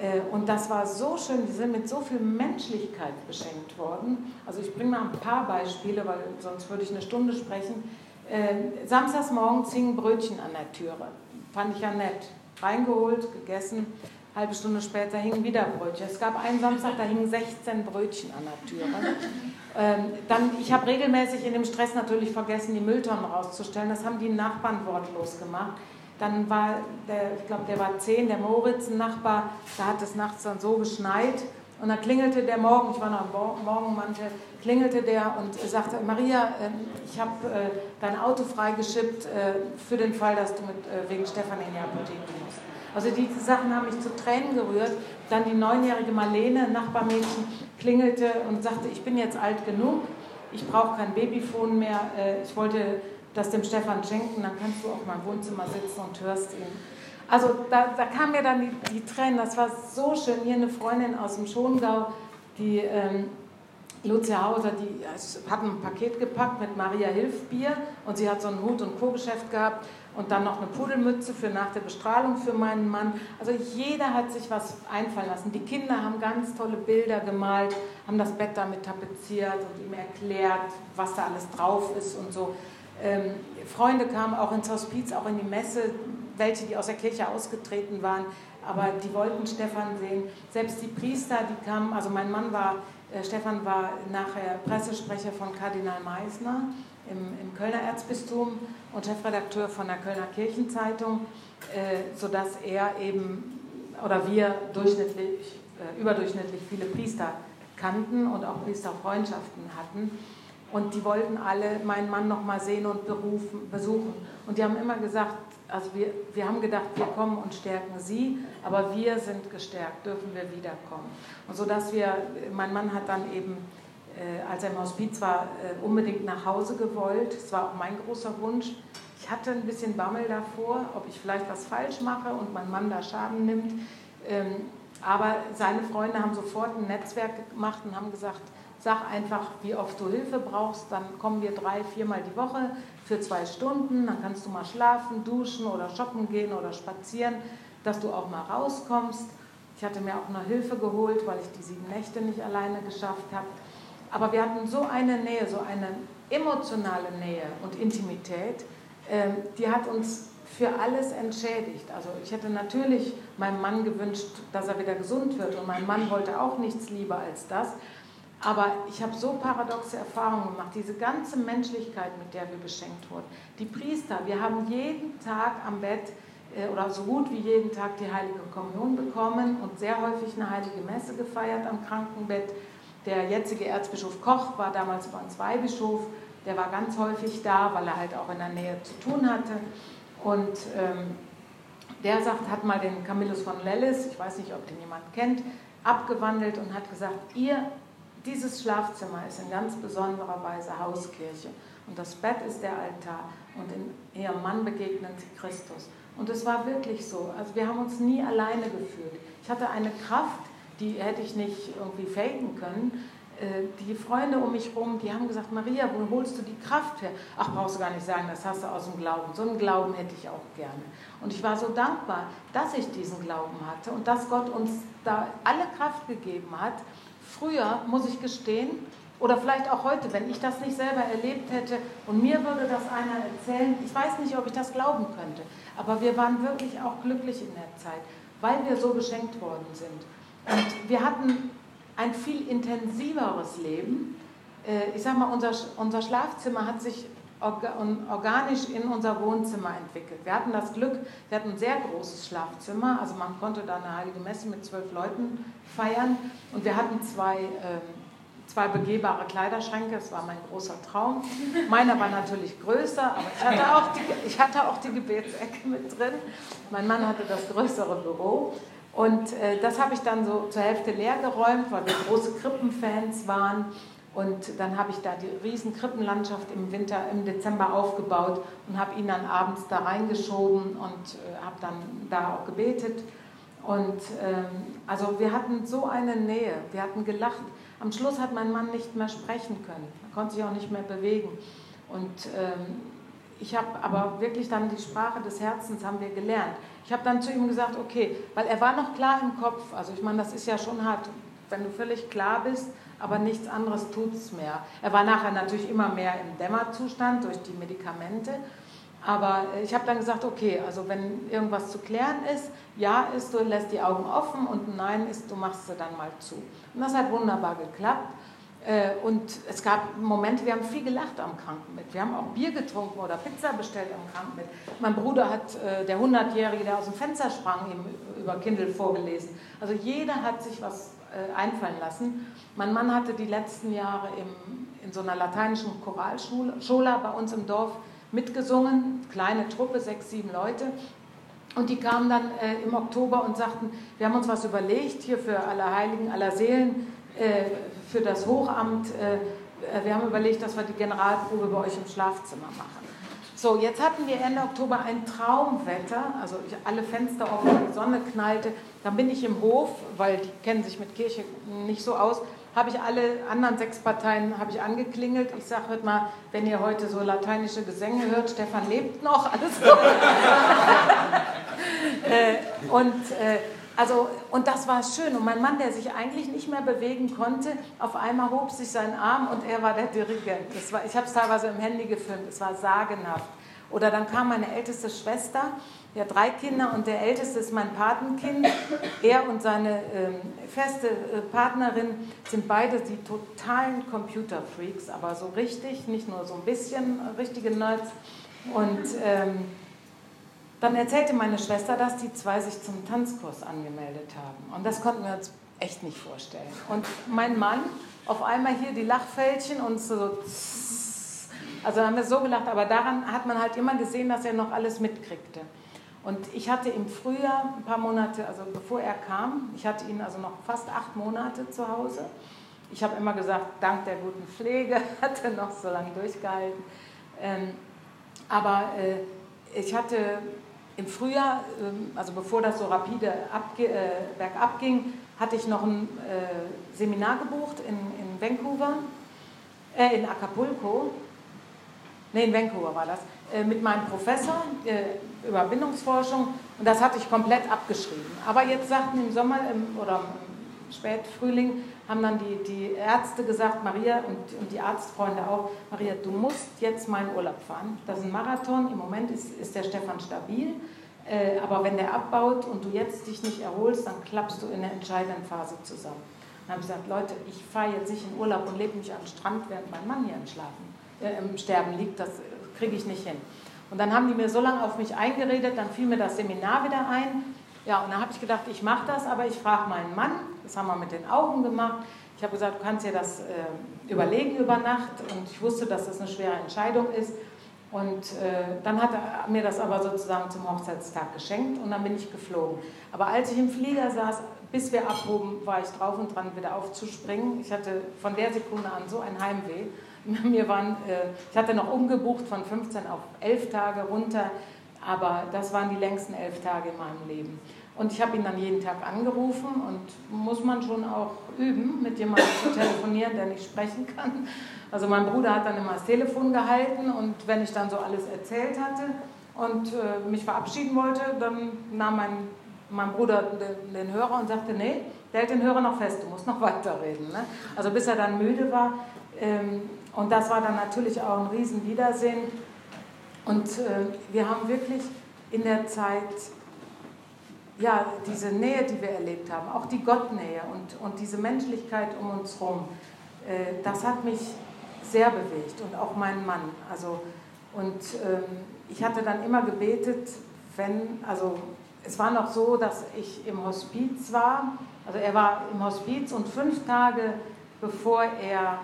Speaker 2: Äh, und das war so schön, die sind mit so viel Menschlichkeit beschenkt worden. Also ich bringe mal ein paar Beispiele, weil sonst würde ich eine Stunde sprechen. Äh, samstags morgens hingen Brötchen an der Türe. Fand ich ja nett. Reingeholt, gegessen. Halbe Stunde später hingen wieder Brötchen. Es gab einen Samstag, da hingen 16 Brötchen an der Türe. Ähm, dann, ich habe regelmäßig in dem Stress natürlich vergessen, die Mülltonnen rauszustellen. Das haben die Nachbarn wortlos gemacht. Dann war, der, ich glaube, der war zehn, der Moritz, ein Nachbar, da hat es nachts dann so geschneit. Und dann klingelte der morgen, ich war noch im Morgenmantel, klingelte der und sagte, Maria, ähm, ich habe äh, dein Auto freigeschippt äh, für den Fall, dass du mit, äh, wegen Stefan in die Apotheke musst. Also diese Sachen haben mich zu Tränen gerührt. Dann die neunjährige Marlene, Nachbarmädchen, klingelte und sagte, ich bin jetzt alt genug, ich brauche kein Babyphone mehr, äh, ich wollte das dem Stefan schenken, dann kannst du auch mal im Wohnzimmer sitzen und hörst ihn. Also da, da kamen mir dann die, die, Tränen, das war so schön. Hier eine Freundin aus dem Schongau, die ähm, Lucia Hauser, die hat ein Paket gepackt mit Maria Hilfbier und sie hat so ein Hut- und Co-Geschäft gehabt und dann noch eine Pudelmütze für nach der Bestrahlung für meinen Mann. Also jeder hat sich was einfallen lassen. Die Kinder haben ganz tolle Bilder gemalt, haben das Bett damit tapeziert und ihm erklärt, was da alles drauf ist und so. Ähm, Freunde kamen auch ins Hospiz, auch in die Messe, welche, die aus der Kirche ausgetreten waren, aber die wollten Stefan sehen. Selbst die Priester, die kamen, also mein Mann war, Stefan war nachher Pressesprecher von Kardinal Meisner im, im Kölner Erzbistum und Chefredakteur von der Kölner Kirchenzeitung, äh, sodass er eben oder wir durchschnittlich, äh, überdurchschnittlich viele Priester kannten und auch Priesterfreundschaften hatten. Und die wollten alle meinen Mann noch mal sehen und berufen, besuchen. Und die haben immer gesagt, also wir, wir haben gedacht, wir kommen und stärken sie, aber wir sind gestärkt, dürfen wir wiederkommen. Und so dass wir, mein Mann hat dann eben äh, als er im Hospiz war, äh, unbedingt nach Hause gewollt. Es war auch mein großer Wunsch. Ich hatte ein bisschen Bammel davor, ob ich vielleicht was falsch mache und mein Mann da Schaden nimmt. Ähm, aber seine Freunde haben sofort ein Netzwerk gemacht und haben gesagt, sag einfach, wie oft du Hilfe brauchst, dann kommen wir drei, viermal die Woche für zwei Stunden, dann kannst du mal schlafen, duschen oder shoppen gehen oder spazieren, dass du auch mal rauskommst. Ich hatte mir auch eine Hilfe geholt, weil ich die sieben Nächte nicht alleine geschafft habe. Aber wir hatten so eine Nähe, so eine emotionale Nähe und Intimität, ähm, die hat uns für alles entschädigt. Also ich hätte natürlich meinem Mann gewünscht, dass er wieder gesund wird und mein Mann wollte auch nichts lieber als das. Aber ich habe so paradoxe Erfahrungen gemacht, diese ganze Menschlichkeit, mit der wir beschenkt wurden. Die Priester, wir haben jeden Tag am Bett äh, oder so gut wie jeden Tag die heilige Kommunion bekommen und sehr häufig eine heilige Messe gefeiert am Krankenbett. Der jetzige Erzbischof Koch war damals bei uns Weihbischof. Der war ganz häufig da, weil er halt auch in der Nähe zu tun hatte. Und ähm, der sagt, hat mal den Camillus von Lellis, ich weiß nicht, ob den jemand kennt, abgewandelt und hat gesagt, ihr, dieses Schlafzimmer ist in ganz besonderer Weise Hauskirche. Und das Bett ist der Altar. Und in ihrem Mann begegnen sie Christus. Und es war wirklich so. Also wir haben uns nie alleine gefühlt. Ich hatte eine Kraft, die hätte ich nicht irgendwie faken können. Äh, die Freunde um mich herum, die haben gesagt, Maria, wo holst du die Kraft her? Ach, brauchst du gar nicht sagen, das hast du aus dem Glauben. So einen Glauben hätte ich auch gerne. Und ich war so dankbar, dass ich diesen Glauben hatte und dass Gott uns da alle Kraft gegeben hat. Früher, muss ich gestehen, Oder vielleicht auch heute, wenn ich das nicht selber erlebt hätte und mir würde das einer erzählen, ich weiß nicht, ob ich das glauben könnte, aber wir waren wirklich auch glücklich in der Zeit, weil wir so beschenkt worden sind. Und wir hatten ein viel intensiveres Leben. Äh, ich sage mal, unser, unser Schlafzimmer hat sich organisch in unser Wohnzimmer entwickelt. Wir hatten das Glück, wir hatten ein sehr großes Schlafzimmer, also man konnte da eine heilige Messe mit zwölf Leuten feiern und wir hatten zwei ähm, zwei begehbare Kleiderschränke, das war mein großer Traum. Meiner war natürlich größer, aber ich hatte auch die, ich hatte auch die Gebetsecke mit drin. Mein Mann hatte das größere Büro. Und äh, das habe ich dann so zur Hälfte leer geräumt, weil wir große Krippenfans waren. Und dann habe ich da die riesen Krippenlandschaft im Winter, im Dezember aufgebaut und habe ihn dann abends da reingeschoben und äh, habe dann da auch gebetet. Und ähm, also wir hatten so eine Nähe, wir hatten gelacht. Am Schluss hat mein Mann nicht mehr sprechen können, er konnte sich auch nicht mehr bewegen. Und ähm, ich habe aber wirklich dann die Sprache des Herzens haben wir gelernt. Ich habe dann zu ihm gesagt, okay, weil er war noch klar im Kopf. Also ich meine, das ist ja schon hart, wenn du völlig klar bist, aber nichts anderes tut es mehr. Er war nachher natürlich immer mehr im Dämmerzustand durch die Medikamente. Aber ich habe dann gesagt, okay, also wenn irgendwas zu klären ist, ja ist, du lässt die Augen offen und nein ist, du machst sie dann mal zu. Und das hat wunderbar geklappt. Äh, und es gab Momente, wir haben viel gelacht am Krankenbett. Wir haben auch Bier getrunken oder Pizza bestellt am Krankenbett. Mein Bruder hat, äh, der 100-Jährige, der aus dem Fenster sprang, ihm über Kindle vorgelesen. Also jeder hat sich was einfallen lassen. Mein Mann hatte die letzten Jahre im, in so einer lateinischen Choralschule bei uns im Dorf mitgesungen, kleine Truppe, sechs, sieben Leute. Und die kamen dann äh, im Oktober und sagten, wir haben uns was überlegt hier für alle Heiligen, aller Seelen, äh, für das Hochamt. Äh, wir haben überlegt, dass wir die Generalprobe bei euch im Schlafzimmer machen. So, jetzt hatten wir Ende Oktober ein Traumwetter, also ich, alle Fenster offen, die Sonne knallte. Dann bin ich im Hof, weil die kennen sich mit Kirche nicht so aus, habe ich alle anderen sechs Parteien habe ich angeklingelt. Ich sage heute mal, wenn ihr heute so lateinische Gesänge hört, Stefan lebt noch, (laughs) alles gut. (laughs) äh, und äh, also, und das war schön. Und mein Mann, der sich eigentlich nicht mehr bewegen konnte, auf einmal hob sich sein Arm und er war der Dirigent. Das war, ich habe es teilweise im Handy gefilmt, es war sagenhaft. Oder dann kam meine älteste Schwester, die hat drei Kinder und der älteste ist mein Patenkind. Er und seine ähm, feste äh, Partnerin sind beide die totalen Computerfreaks, aber so richtig, nicht nur so ein bisschen richtige Nerds. Und ähm, dann erzählte meine Schwester, dass die zwei sich zum Tanzkurs angemeldet haben. Und das konnten wir uns echt nicht vorstellen. Und mein Mann, auf einmal hier die Lachfältchen und so. Also haben wir so gelacht, aber daran hat man halt immer gesehen, dass er noch alles mitkriegte. Und ich hatte im Frühjahr ein paar Monate, also bevor er kam, ich hatte ihn also noch fast acht Monate zu Hause. Ich habe immer gesagt, dank der guten Pflege (laughs) hat er noch so lange durchgehalten. Ähm, aber äh, ich hatte im Frühjahr, ähm, also bevor das so rapide abge, äh, bergab ging, hatte ich noch ein äh, Seminar gebucht in, in Vancouver, äh, in Acapulco. Ne, in Vancouver war das. Äh, mit meinem Professor äh, über Bindungsforschung und das hatte ich komplett abgeschrieben. Aber jetzt sagten im Sommer im, oder im Spätfrühling haben dann die, die Ärzte gesagt, Maria und, und die Arztfreunde auch, Maria, du musst jetzt meinen Urlaub fahren. Das ist ein Marathon, im Moment ist, ist der Stefan stabil, äh, aber wenn der abbaut und du jetzt dich nicht erholst, dann klappst du in der entscheidenden Phase zusammen. Dann habe ich gesagt, Leute, ich fahre jetzt nicht in Urlaub und lebe mich am Strand, während mein Mann hier im, Schlafen, äh, im Sterben liegt, das kriege ich nicht hin. Und dann haben die mir so lange auf mich eingeredet, dann fiel mir das Seminar wieder ein. Ja, und dann habe ich gedacht, ich mache das, aber ich frage meinen Mann, das haben wir mit den Augen gemacht. Ich habe gesagt, du kannst dir das äh, überlegen über Nacht und ich wusste, dass das eine schwere Entscheidung ist. Und äh, dann hat er mir das aber sozusagen zum Hochzeitstag geschenkt und dann bin ich geflogen. Aber als ich im Flieger saß, bis wir abhoben, war ich drauf und dran, wieder aufzuspringen. Ich hatte von der Sekunde an so ein Heimweh. (laughs) Mir waren, äh, ich hatte noch umgebucht von 15 auf 11 Tage runter, aber das waren die längsten elf Tage in meinem Leben. Und ich habe ihn dann jeden Tag angerufen und muss man schon auch üben, mit jemandem zu telefonieren, der nicht sprechen kann. Also mein Bruder hat dann immer das Telefon gehalten und wenn ich dann so alles erzählt hatte und äh, mich verabschieden wollte, dann nahm mein, mein Bruder den, den, Hörer und sagte, nee, der hält den Hörer noch fest, du musst noch (laughs) weiterreden. Ne? Also bis er dann müde war, Ähm, und das war dann natürlich auch ein Riesenwiedersehen. Und äh, wir haben wirklich in der Zeit ja, diese Nähe, die wir erlebt haben, auch die Gottnähe und, und diese Menschlichkeit um uns herum, äh, das hat mich sehr bewegt und auch meinen Mann. Also, und ähm, ich hatte dann immer gebetet, wenn, also es war noch so, dass ich im Hospiz war, also er war im Hospiz und fünf Tage bevor er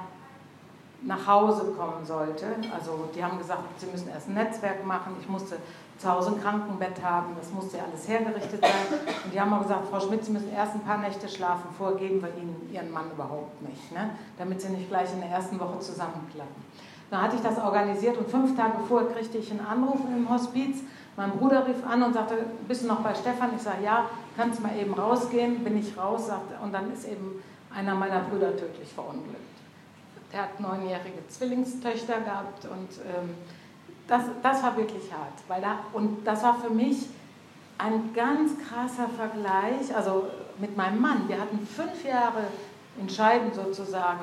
Speaker 2: nach Hause kommen sollte, also die haben gesagt, sie müssen erst ein Netzwerk machen, ich musste zu Hause ein Krankenbett haben, das musste ja alles hergerichtet sein. Und die haben auch gesagt, Frau Schmidt, Sie müssen erst ein paar Nächte schlafen, vorher geben wir Ihnen Ihren Mann überhaupt nicht, ne? damit Sie nicht gleich in der ersten Woche zusammenklappen. Dann hatte ich das organisiert und fünf Tage vorher kriegte ich einen Anruf im Hospiz. Mein Bruder rief an und sagte, bist du noch bei Stefan? Ich sage, ja, kannst mal eben rausgehen? Bin ich raus, sagte, und dann ist eben einer meiner Brüder tödlich verunglückt. Der hat neunjährige Zwillingstöchter gehabt und ähm, das, das war wirklich hart. Weil da, und das war für mich ein ganz krasser Vergleich, also mit meinem Mann. Wir hatten fünf Jahre entscheidend sozusagen,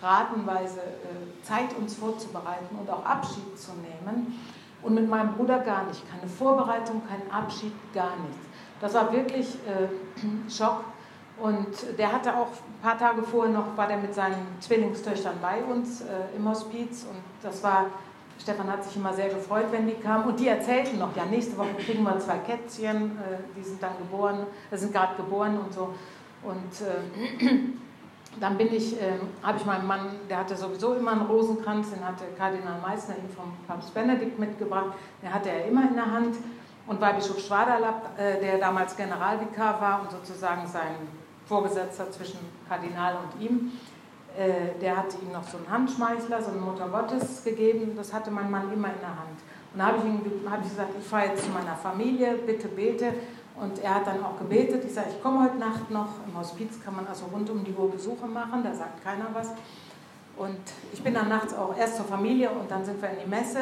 Speaker 2: ratenweise äh, Zeit uns vorzubereiten und auch Abschied zu nehmen. Und mit meinem Bruder gar nicht. Keine Vorbereitung, kein Abschied, gar nichts. Das war wirklich äh, (clears throat) Schock. Und der hatte auch ein paar Tage vorher noch, war der mit seinen Zwillingstöchtern bei uns äh, im Hospiz. Und das war Stefan hat sich immer sehr gefreut, wenn die kamen. Und die erzählten noch, ja, nächste Woche kriegen wir zwei Kätzchen, äh, die sind dann geboren, äh, sind gerade geboren und so. Und äh, (clears throat) dann bin ich, äh, habe ich meinen Mann, der hatte sowieso immer einen Rosenkranz, den hatte Kardinal Meissner ihm vom Papst Benedikt mitgebracht, den hatte er immer in der Hand. Und Weihbischof Schwaderlapp, äh, der damals Generalvikar war und sozusagen sein Vorgesetzter zwischen Kardinal und ihm, äh, der hatte ihm noch so einen Handschmeichler, so eine Mutter Gottes gegeben. Das hatte mein Mann immer in der Hand. Und da habe ich, hab ich gesagt, ich fahre jetzt zu meiner Familie, bitte bete. Und er hat dann auch gebetet. Ich sage, ich komme heute Nacht noch. Im Hospiz kann man also rund um die Uhr Besuche machen, da sagt keiner was. Und ich bin dann nachts auch erst zur Familie und dann sind wir in die Messe.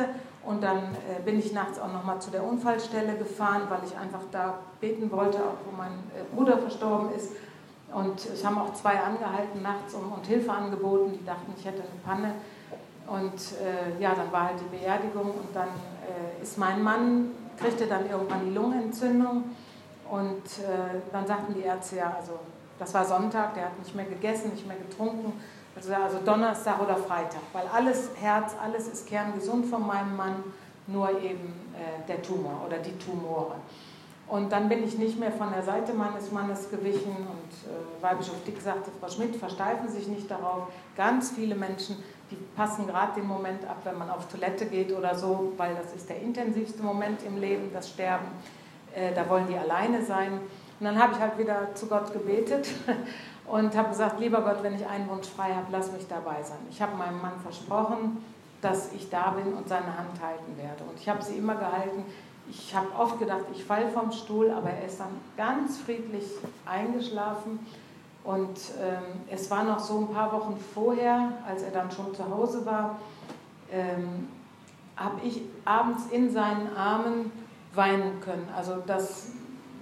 Speaker 2: Und dann äh, bin ich nachts auch nochmal zu der Unfallstelle gefahren, weil ich einfach da beten wollte, auch wo mein äh, Bruder verstorben ist. Und es haben auch zwei angehalten nachts und, und Hilfe angeboten, die dachten, ich hätte eine Panne. Und äh, ja, dann war halt die Beerdigung und dann äh, ist mein Mann, kriegte dann irgendwann die Lungenentzündung und äh, dann sagten die Ärzte, ja, also das war Sonntag, der hat nicht mehr gegessen, nicht mehr getrunken, also, also Donnerstag oder Freitag, weil alles Herz, alles ist kerngesund von meinem Mann, nur eben äh, der Tumor oder die Tumore. Und dann bin ich nicht mehr von der Seite meines Mannes gewichen und äh, Weihbischof Dick sagte, Frau Schmidt, versteifen Sie sich nicht darauf. Ganz viele Menschen, die passen gerade den Moment ab, wenn man auf Toilette geht oder so, weil das ist der intensivste Moment im Leben, das Sterben. Äh, da wollen die alleine sein. Und dann habe ich halt wieder zu Gott gebetet (laughs) und habe gesagt, lieber Gott, wenn ich einen Wunsch frei habe, lass mich dabei sein. Ich habe meinem Mann versprochen, dass ich da bin und seine Hand halten werde. Und ich habe sie immer gehalten ich habe oft gedacht, ich falle vom Stuhl, aber er ist dann ganz friedlich eingeschlafen. Und ähm, es war noch so ein paar Wochen vorher, als er dann schon zu Hause war, ähm, habe ich abends in seinen Armen weinen können. Also das,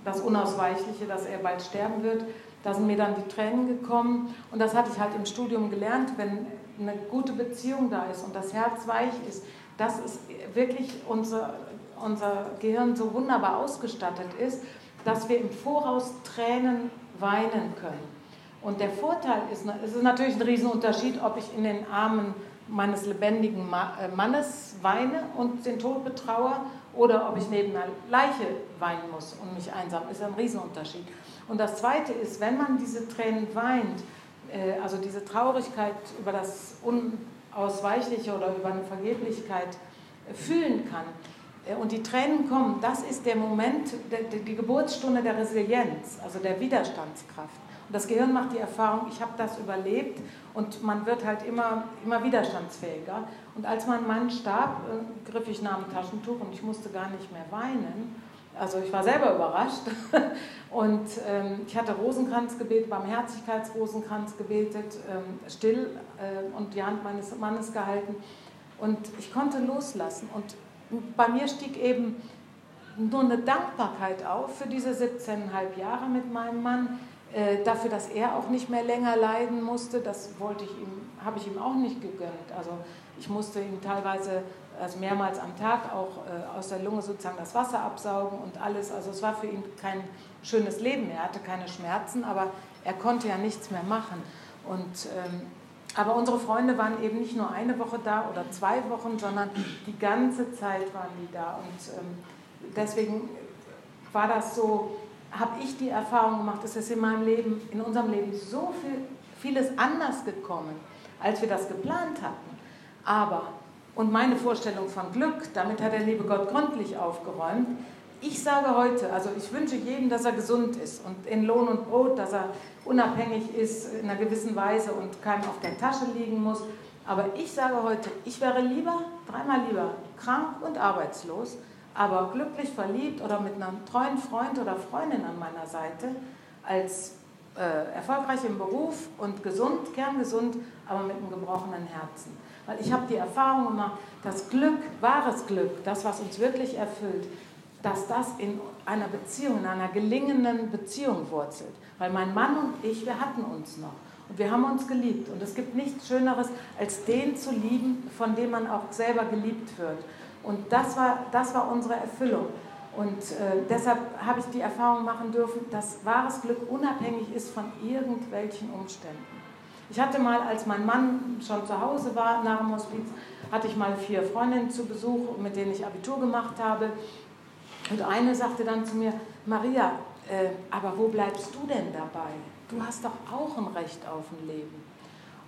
Speaker 2: das Unausweichliche, dass er bald sterben wird, da sind mir dann die Tränen gekommen. Und das hatte ich halt im Studium gelernt, wenn eine gute Beziehung da ist und das Herz weich ist, das ist wirklich unser, unser Gehirn so wunderbar ausgestattet ist, dass wir im Voraus Tränen weinen können. Und der Vorteil ist, es ist natürlich ein Riesenunterschied, ob ich in den Armen meines lebendigen äh, Mannes weine und den Tod betraue oder ob ich neben einer Leiche weinen muss und mich einsam, ist ein Riesenunterschied. Und das Zweite ist, wenn man diese Tränen weint, äh, also diese Traurigkeit über das Unausweichliche oder über eine Vergeblichkeit fühlen kann, und die Tränen kommen, das ist der Moment, die Geburtsstunde der Resilienz, also der Widerstandskraft. Und das Gehirn macht die Erfahrung, ich habe das überlebt und man wird halt immer, immer widerstandsfähiger. Und als mein Mann starb, äh, griff ich nach dem Taschentuch und ich musste gar nicht mehr weinen. Also ich war selber überrascht. (laughs) Und ähm, ich hatte Rosenkranz gebetet, Barmherzigkeitsrosenkranz gebetet, ähm, still äh, und die Hand meines Mannes gehalten. Und ich konnte loslassen. Und bei mir stieg eben nur eine Dankbarkeit auf für diese 17,5 Jahre mit meinem Mann. Äh, dafür, dass er auch nicht mehr länger leiden musste, das wollte ich ihm, habe ich ihm auch nicht gegönnt. Also ich musste ihm teilweise also mehrmals am Tag auch äh, aus der Lunge sozusagen das Wasser absaugen und alles. Also es war für ihn kein schönes Leben. Er hatte keine Schmerzen, aber er konnte ja nichts mehr machen. Und, ähm, aber unsere Freunde waren eben nicht nur eine Woche da oder zwei Wochen, sondern die ganze Zeit waren die da. Und ähm, deswegen war das so, habe ich die Erfahrung gemacht, es in meinem Leben, in unserem Leben so viel, vieles anders gekommen, als wir das geplant hatten. Aber, und meine Vorstellung von Glück, damit hat der liebe Gott gründlich aufgeräumt. Ich sage heute, also ich wünsche jedem, dass er gesund ist und in Lohn und Brot, dass er unabhängig ist in einer gewissen Weise und keinem auf der Tasche liegen muss. Aber ich sage heute, ich wäre lieber, dreimal lieber, krank und arbeitslos, aber glücklich verliebt oder mit einem treuen Freund oder Freundin an meiner Seite, als äh, erfolgreich im Beruf und gesund, kerngesund, aber mit einem gebrochenen Herzen. Weil ich habe die Erfahrung gemacht, dass Glück, wahres Glück, das, was uns wirklich erfüllt, dass das in einer Beziehung, in einer gelingenden Beziehung wurzelt. Weil mein Mann und ich, wir hatten uns noch. Und wir haben uns geliebt. Und es gibt nichts Schöneres, als den zu lieben, von dem man auch selber geliebt wird. Und das war, das war unsere Erfüllung. Und äh, deshalb habe ich die Erfahrung machen dürfen, dass wahres Glück unabhängig ist von irgendwelchen Umständen. Ich hatte mal, als mein Mann schon zu Hause war nach dem Hospiz, hatte ich mal vier Freundinnen zu Besuch, mit denen ich Abitur gemacht habe. Und eine sagte dann zu mir, Maria, äh, aber wo bleibst du denn dabei? Du hast doch auch ein Recht auf ein Leben.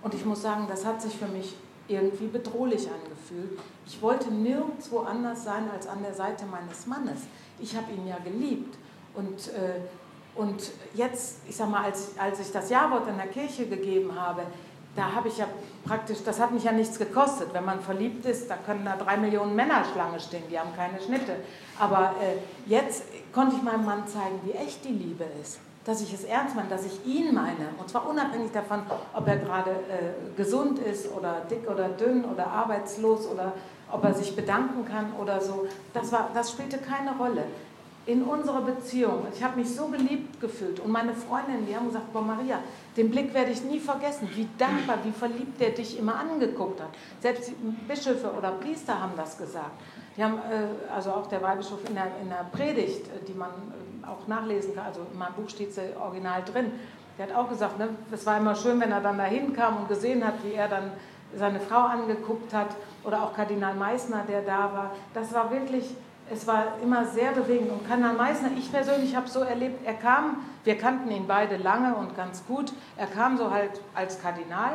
Speaker 2: Und ich muss sagen, das hat sich für mich irgendwie bedrohlich angefühlt. Ich wollte nirgendwo anders sein als an der Seite meines Mannes. Ich habe ihn ja geliebt. Und, äh, und jetzt, ich sag mal, als, als ich das Ja-Wort in der Kirche gegeben habe, da habe ich ja praktisch, das hat mich ja nichts gekostet. Wenn man verliebt ist, da können da drei Millionen Männer Schlange stehen, die haben keine Schnitte. Aber äh, jetzt konnte ich meinem Mann zeigen, wie echt die Liebe ist dass ich es ernst meine, dass ich ihn meine. Und zwar unabhängig davon, ob er gerade äh, gesund ist oder dick oder dünn oder arbeitslos oder ob er sich bedanken kann oder so. Das, war, das spielte keine Rolle. In unserer Beziehung, ich habe mich so geliebt gefühlt und meine Freundinnen, die haben gesagt, boah Maria, den Blick werde ich nie vergessen, wie dankbar, wie verliebt der dich immer angeguckt hat. Selbst Bischöfe oder Priester haben das gesagt. Die haben, äh, also auch der Weihbischof in der, in der Predigt, äh, die man äh, auch nachlesen kann, also in meinem Buch steht es original drin, der hat auch gesagt, ne, es war immer schön, wenn er dann dahin kam und gesehen hat, wie er dann seine Frau angeguckt hat oder auch Kardinal Meissner, der da war. Das war wirklich, es war immer sehr bewegend. Und Kardinal Meissner, ich persönlich habe so erlebt, er kam, wir kannten ihn beide lange und ganz gut, er kam so halt als Kardinal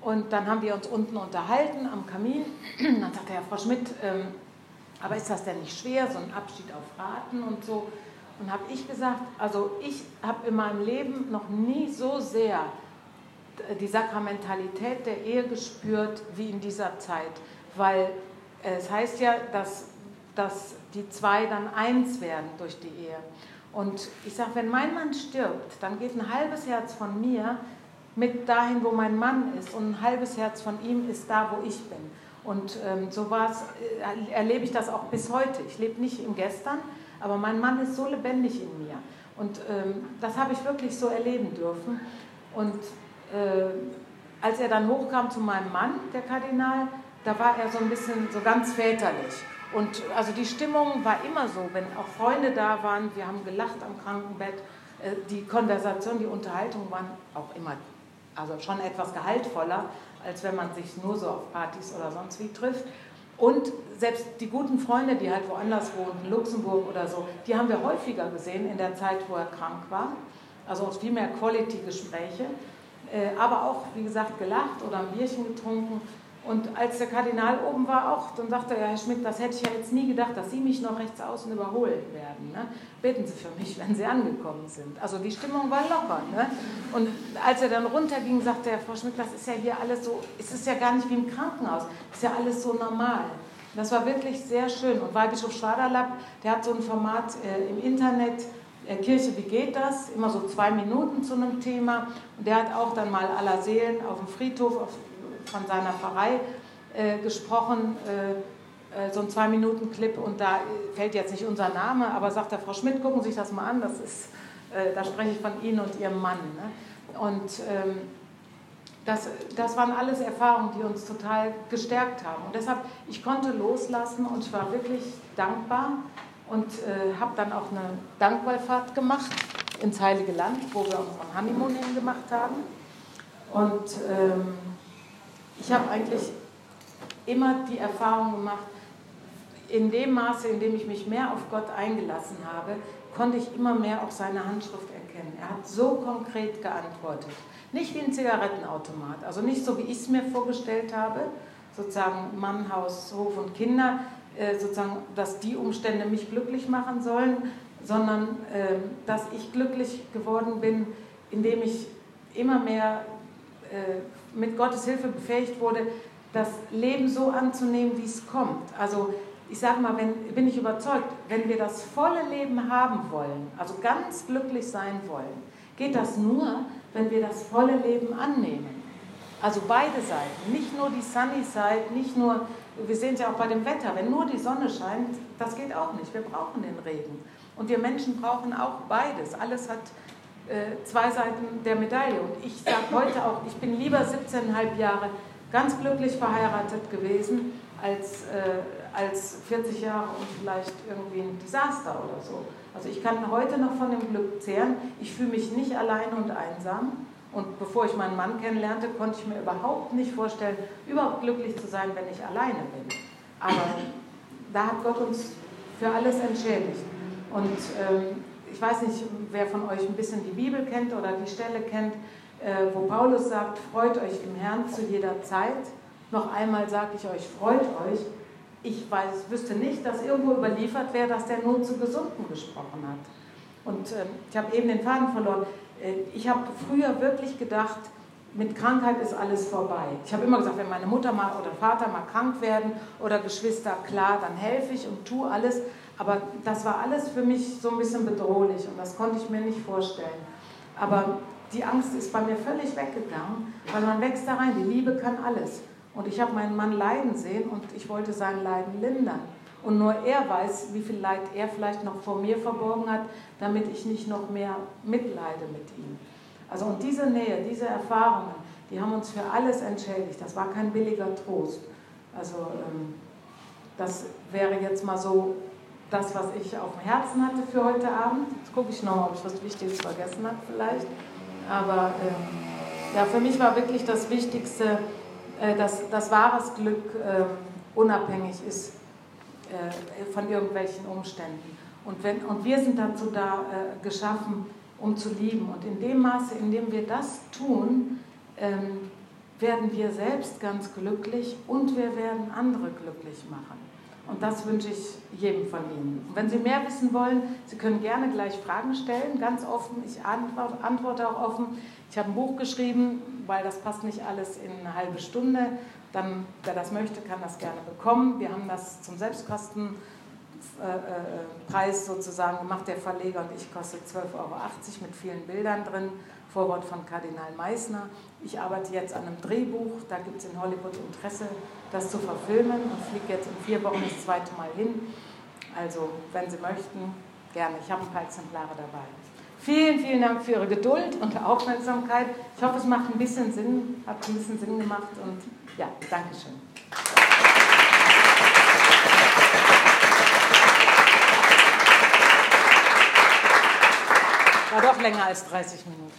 Speaker 2: und dann haben wir uns unten unterhalten am Kamin. (clears throat) Dann sagte er, Frau Schmidt, ähm, aber ist das denn nicht schwer, so ein Abschied auf Raten und so? Und habe ich gesagt, also ich habe in meinem Leben noch nie so sehr die Sakramentalität der Ehe gespürt wie in dieser Zeit, weil es heißt ja, dass, dass die zwei dann eins werden durch die Ehe. Und ich sage, wenn mein Mann stirbt, dann geht ein halbes Herz von mir mit dahin, wo mein Mann ist und ein halbes Herz von ihm ist da, wo ich bin. Und ähm, so war's, äh, erlebe ich das auch bis heute. Ich lebe nicht im Gestern, aber mein Mann ist so lebendig in mir. Und ähm, das habe ich wirklich so erleben dürfen. Und äh, als er dann hochkam zu meinem Mann, der Kardinal, da war er so ein bisschen so ganz väterlich. Und also die Stimmung war immer so, wenn auch Freunde da waren, wir haben gelacht am Krankenbett, äh, die Konversation, die Unterhaltung waren auch immer, also schon etwas gehaltvoller, als wenn man sich nur so auf Partys oder sonst wie trifft. Und selbst die guten Freunde, die halt woanders wohnen, Luxemburg oder so, die haben wir häufiger gesehen in der Zeit, wo er krank war. Also viel mehr Quality-Gespräche. Äh, aber auch, wie gesagt, gelacht oder ein Bierchen getrunken. Und als der Kardinal oben war, auch, dann sagte er, Herr Schmidt, das hätte ich ja jetzt nie gedacht, dass Sie mich noch rechts außen überholen werden. Ne? Beten Sie für mich, wenn Sie angekommen sind. Also die Stimmung war locker. Ne? Und als er dann runterging, sagte er, Frau Schmidt, das ist ja hier alles so, es ist ja gar nicht wie im Krankenhaus, es ist ja alles so normal. Das war wirklich sehr schön. Und Weihbischof Schwaderlapp, der hat so ein Format äh, im Internet, äh, Kirche, wie geht das? Immer so zwei Minuten zu einem Thema. Und der hat auch dann mal aller Seelen auf dem Friedhof, auf von seiner Pfarrei äh, gesprochen, äh, äh so ein Zwei-Minuten-Clip und da fällt jetzt nicht unser Name, aber sagt der Frau Schmidt, gucken Sie sich das mal an, das ist Äh, da spreche ich von Ihnen und Ihrem Mann. Ne? Und ähm, das, das waren alles Erfahrungen, die uns total gestärkt haben. Und deshalb, ich konnte loslassen und ich war wirklich dankbar und äh, habe dann auch eine Dankwallfahrt gemacht ins Heilige Land, wo wir unseren Honeymoon hingemacht haben. Und ähm, ich habe eigentlich immer die Erfahrung gemacht, in dem Maße, in dem ich mich mehr auf Gott eingelassen habe, konnte ich immer mehr auch seine Handschrift erkennen. Er hat so konkret geantwortet. Nicht wie ein Zigarettenautomat, also nicht so, wie ich es mir vorgestellt habe, sozusagen Mann, Haus, Hof und Kinder, äh, sozusagen, dass die Umstände mich glücklich machen sollen, sondern äh, dass ich glücklich geworden bin, indem ich immer mehr äh, mit Gottes Hilfe befähigt wurde, das Leben so anzunehmen, wie es kommt. Also ich sage mal, wenn, bin ich überzeugt, wenn wir das volle Leben haben wollen, also ganz glücklich sein wollen, geht das nur, wenn wir das volle Leben annehmen. Also beide Seiten, nicht nur die Sunny Side, nicht nur, wir sehen es ja auch bei dem Wetter, wenn nur die Sonne scheint, das geht auch nicht. Wir brauchen den Regen. Und wir Menschen brauchen auch beides. Alles hat zwei Seiten der Medaille. Und ich sage heute auch, ich bin lieber 17,5 Jahre ganz glücklich verheiratet gewesen, als, äh, als 40 Jahre und vielleicht irgendwie ein Desaster oder so. Also ich kann heute noch von dem Glück zehren. Ich fühle mich nicht allein und einsam. Und bevor ich meinen Mann kennenlernte, konnte ich mir überhaupt nicht vorstellen, überhaupt glücklich zu sein, wenn ich alleine bin. Aber da hat Gott uns für alles entschädigt. Und ähm, ich weiß nicht, wer von euch ein bisschen die Bibel kennt oder die Stelle kennt, äh, wo Paulus sagt, freut euch im Herrn zu jeder Zeit. Noch einmal sage ich euch, freut euch. Ich weiß, wüsste nicht, dass irgendwo überliefert wäre, dass der nur zu Gesunden gesprochen hat. Und äh, ich habe eben den Faden verloren. Äh, ich habe früher wirklich gedacht, mit Krankheit ist alles vorbei. Ich habe immer gesagt, wenn meine Mutter mal oder Vater mal krank werden oder Geschwister, klar, dann helfe ich und tue alles. Aber das war alles für mich so ein bisschen bedrohlich und das konnte ich mir nicht vorstellen. Aber die Angst ist bei mir völlig weggegangen, weil man wächst da rein. Die Liebe kann alles. Und ich habe meinen Mann leiden sehen und ich wollte sein Leiden lindern. Und nur er weiß, wie viel Leid er vielleicht noch vor mir verborgen hat, damit ich nicht noch mehr mitleide mit ihm. Also und diese Nähe, diese Erfahrungen, die haben uns für alles entschädigt. Das war kein billiger Trost. Also ähm, das wäre jetzt mal so das, was ich auf dem Herzen hatte für heute Abend. Jetzt gucke ich noch, ob ich was Wichtiges vergessen habe vielleicht. Aber ähm, ja, für mich war wirklich das Wichtigste, äh, dass das wahres Glück äh, unabhängig ist äh, von irgendwelchen Umständen. Und, wenn, und wir sind dazu da äh, geschaffen, um zu lieben. Und in dem Maße, in dem wir das tun, ähm, werden wir selbst ganz glücklich und wir werden andere glücklich machen. Und das wünsche ich jedem von Ihnen. Und wenn Sie mehr wissen wollen, Sie können gerne gleich Fragen stellen, ganz offen. Ich antworte auch offen. Ich habe ein Buch geschrieben, weil das passt nicht alles in eine halbe Stunde. Dann, wer das möchte, kann das gerne bekommen. Wir haben das zum Selbstkostenpreis sozusagen gemacht. Der Verleger und ich kostet 12,80 Euro mit vielen Bildern drin. Vorwort von Kardinal Meissner. Ich arbeite jetzt an einem Drehbuch, da gibt es in Hollywood Interesse, das zu verfilmen und fliege jetzt in vier Wochen das zweite Mal hin. Also, wenn Sie möchten, gerne. Ich habe ein paar Exemplare dabei. Vielen, vielen Dank für Ihre Geduld und Aufmerksamkeit. Ich hoffe, es macht ein bisschen Sinn, hat ein bisschen Sinn gemacht und ja, Dankeschön. War doch länger als 30 Minuten.